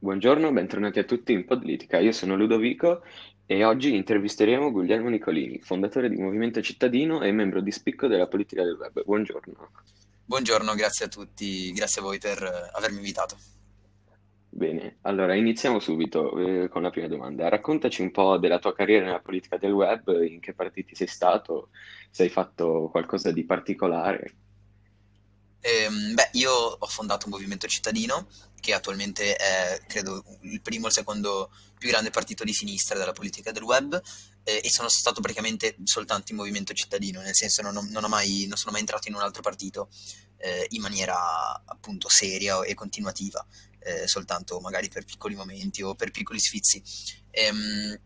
Buongiorno, bentornati a tutti in Podlitica. Io sono Ludovico e oggi intervisteremo Guglielmo Nicolini, fondatore di Movimento Cittadino e membro di spicco della politica del web. Buongiorno. Buongiorno, grazie a tutti, grazie a voi per eh, avermi invitato. Bene, allora iniziamo subito eh, con la prima domanda. Raccontaci un po' della tua carriera nella politica del web, in che partiti sei stato, se hai fatto qualcosa di particolare. Ehm, beh, io ho fondato un movimento cittadino che attualmente è, credo, il primo o il secondo più grande partito di sinistra della politica del web eh, e sono stato praticamente soltanto in movimento cittadino, nel senso non, ho- non ho mai- non sono mai entrato in un altro partito eh, in maniera appunto seria e continuativa, eh, soltanto magari per piccoli momenti o per piccoli sfizi. Ehm,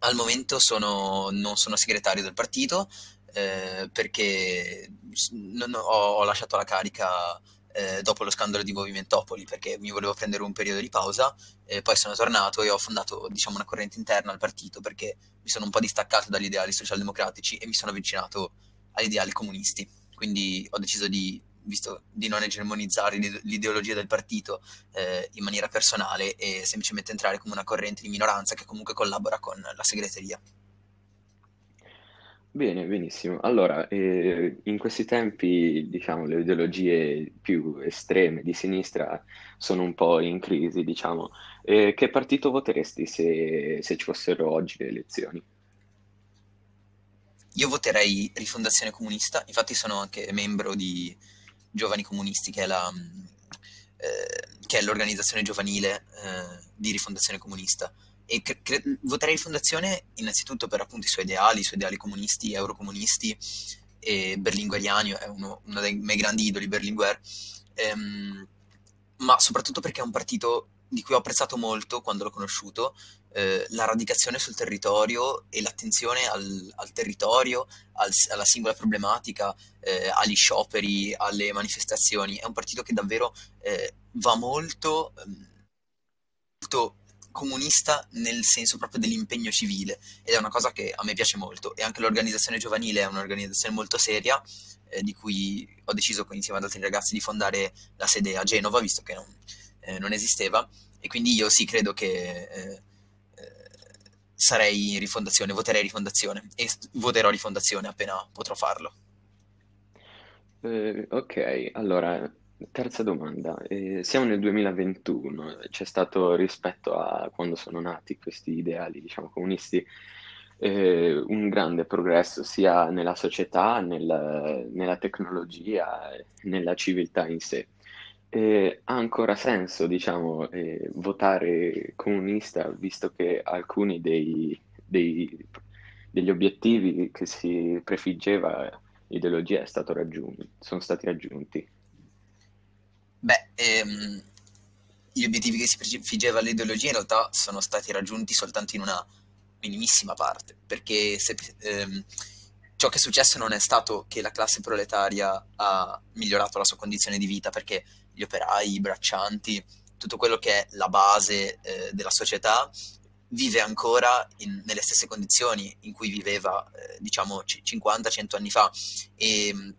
al momento sono- non sono segretario del partito, eh, perché ho, ho lasciato la carica eh, dopo lo scandalo di Movimentopoli perché mi volevo prendere un periodo di pausa, e poi sono tornato e ho fondato diciamo, una corrente interna al partito perché mi sono un po' distaccato dagli ideali socialdemocratici e mi sono avvicinato agli ideali comunisti. Quindi ho deciso di, visto di non egemonizzare l'ide- l'ideologia del partito eh, in maniera personale e semplicemente entrare come una corrente di minoranza che comunque collabora con la segreteria. Bene, benissimo. Allora, eh, in questi tempi, diciamo, le ideologie più estreme di sinistra sono un po' in crisi, diciamo. Eh, che partito voteresti se, se ci fossero oggi le elezioni? Io voterei Rifondazione Comunista, infatti sono anche membro di Giovani Comunisti, che è la, mh, eh, che è l'organizzazione giovanile eh, di Rifondazione Comunista. E cre- cre- voterei Rifondazione innanzitutto per appunto i suoi ideali, i suoi ideali comunisti, eurocomunisti, e Berlingueriani è uno, uno dei miei grandi idoli, Berlinguer, Ehm, ma soprattutto perché è un partito di cui ho apprezzato molto quando l'ho conosciuto, eh, la radicazione sul territorio e l'attenzione al, al territorio, al- alla singola problematica, eh, agli scioperi, alle manifestazioni. È un partito che davvero eh, va molto, ehm, molto comunista nel senso proprio dell'impegno civile ed è una cosa che a me piace molto. E anche l'organizzazione giovanile è un'organizzazione molto seria, eh, di cui ho deciso insieme ad altri ragazzi di fondare la sede a Genova, visto che non, eh, non esisteva. E quindi io sì, credo che eh, eh, sarei rifondazione, voterei rifondazione e voterò rifondazione appena potrò farlo. Eh, ok, allora, terza domanda. Eh, siamo nel 2021, c'è stato rispetto a quando sono nati questi ideali, diciamo, comunisti, eh, un grande progresso sia nella società, nel- nella tecnologia, nella civiltà in sé. Eh, ha ancora senso, diciamo, eh, votare comunista, visto che alcuni dei, dei- degli obiettivi che si prefiggeva l'ideologia è stato raggiun- sono stati raggiunti. Beh, ehm, gli obiettivi che si prefiggeva l'ideologia in realtà sono stati raggiunti soltanto in una minimissima parte, perché se- ehm, ciò che è successo non è stato che la classe proletaria ha migliorato la sua condizione di vita, perché gli operai, i braccianti, tutto quello che è la base, eh, della società vive ancora in- nelle stesse condizioni in cui viveva, eh, diciamo, c- 50-100 anni fa. E mh,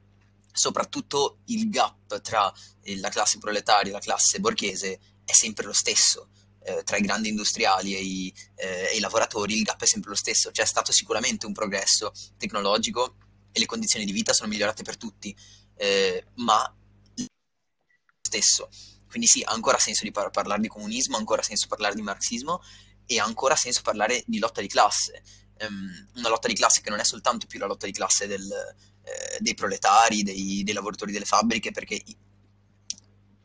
soprattutto il gap tra eh, la classe proletaria e la classe borghese è sempre lo stesso. Eh, tra i grandi industriali e i, eh, e i lavoratori il gap è sempre lo stesso. C'è stato sicuramente un progresso tecnologico e le condizioni di vita sono migliorate per tutti, eh, ma stesso. Quindi sì, ha ancora senso di par- parlare di comunismo, ha ancora senso parlare di marxismo e ha ancora senso parlare di lotta di classe. Ehm, una lotta di classe che non è soltanto più la lotta di classe del, eh, dei proletari, dei, dei lavoratori delle fabbriche, perché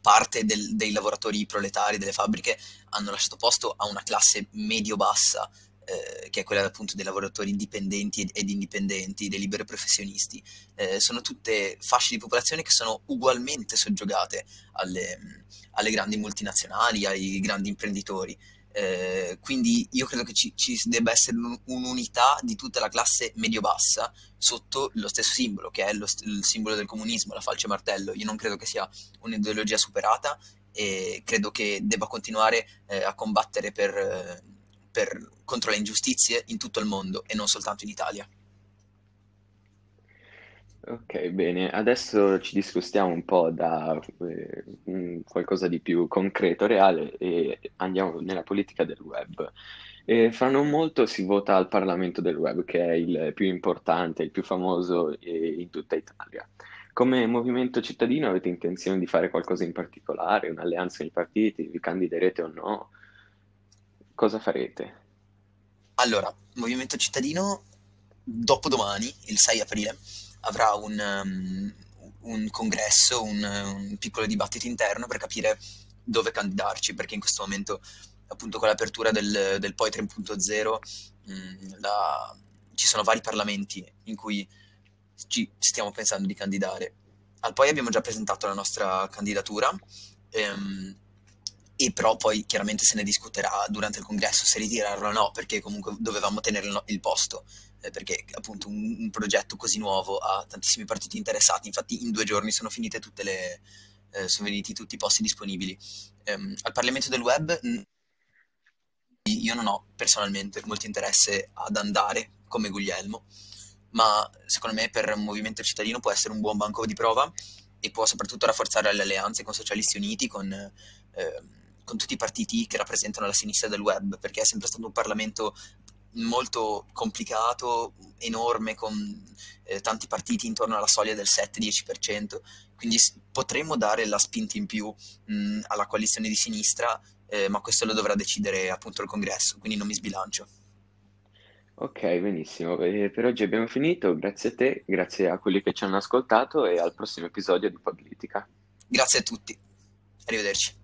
parte del- dei lavoratori proletari delle fabbriche hanno lasciato posto a una classe medio-bassa, eh, che è quella appunto dei lavoratori dipendenti ed, ed indipendenti, dei liberi professionisti. Eh, sono tutte fasce di popolazione che sono ugualmente soggiogate alle, alle grandi multinazionali, ai grandi imprenditori. Eh, quindi io credo che ci, ci debba essere un- un'unità di tutta la classe medio-bassa sotto lo stesso simbolo, che è lo il simbolo del comunismo, la falce martello. Io non credo che sia un'ideologia superata e credo che debba continuare eh, a combattere per, eh, per- contro le ingiustizie in tutto il mondo e non soltanto in Italia. Ok, bene, adesso ci discostiamo un po' da eh, qualcosa di più concreto, reale e andiamo nella politica del web. E fra non molto si vota al Parlamento del web, che è il più importante, il più famoso eh, in tutta Italia. Come movimento cittadino avete intenzione di fare qualcosa in particolare, un'alleanza nei partiti, vi candiderete o no? Cosa farete? Allora, Movimento Cittadino, dopodomani, il 6 aprile, avrà un, um, un congresso, un, un piccolo dibattito interno per capire dove candidarci, perché in questo momento, appunto, con l'apertura del, del POI 3.0, mh, la- ci sono vari parlamenti in cui ci stiamo pensando di candidare. Al POI abbiamo già presentato la nostra candidatura, ehm, e però poi chiaramente se ne discuterà durante il congresso se ritirarlo o no, perché comunque dovevamo tenere il posto, eh, perché appunto un, un progetto così nuovo ha tantissimi partiti interessati, infatti in due giorni sono finite tutte le, eh, sono finiti tutti i posti disponibili. Ehm, al Parlamento del Web io non ho personalmente molto interesse ad andare come Guglielmo, ma secondo me per un movimento cittadino può essere un buon banco di prova e può soprattutto rafforzare le alleanze con Socialisti Uniti, con, ehm, con tutti i partiti che rappresentano la sinistra del web, perché è sempre stato un Parlamento molto complicato, enorme, con eh, tanti partiti intorno alla soglia del 7-10%, quindi potremmo dare la spinta in più mh, alla coalizione di sinistra, eh, ma questo lo dovrà decidere appunto il congresso, quindi non mi sbilancio. Ok, benissimo. E per oggi abbiamo finito. Grazie a te, grazie a quelli che ci hanno ascoltato e al prossimo episodio di Politica. Grazie a tutti, arrivederci.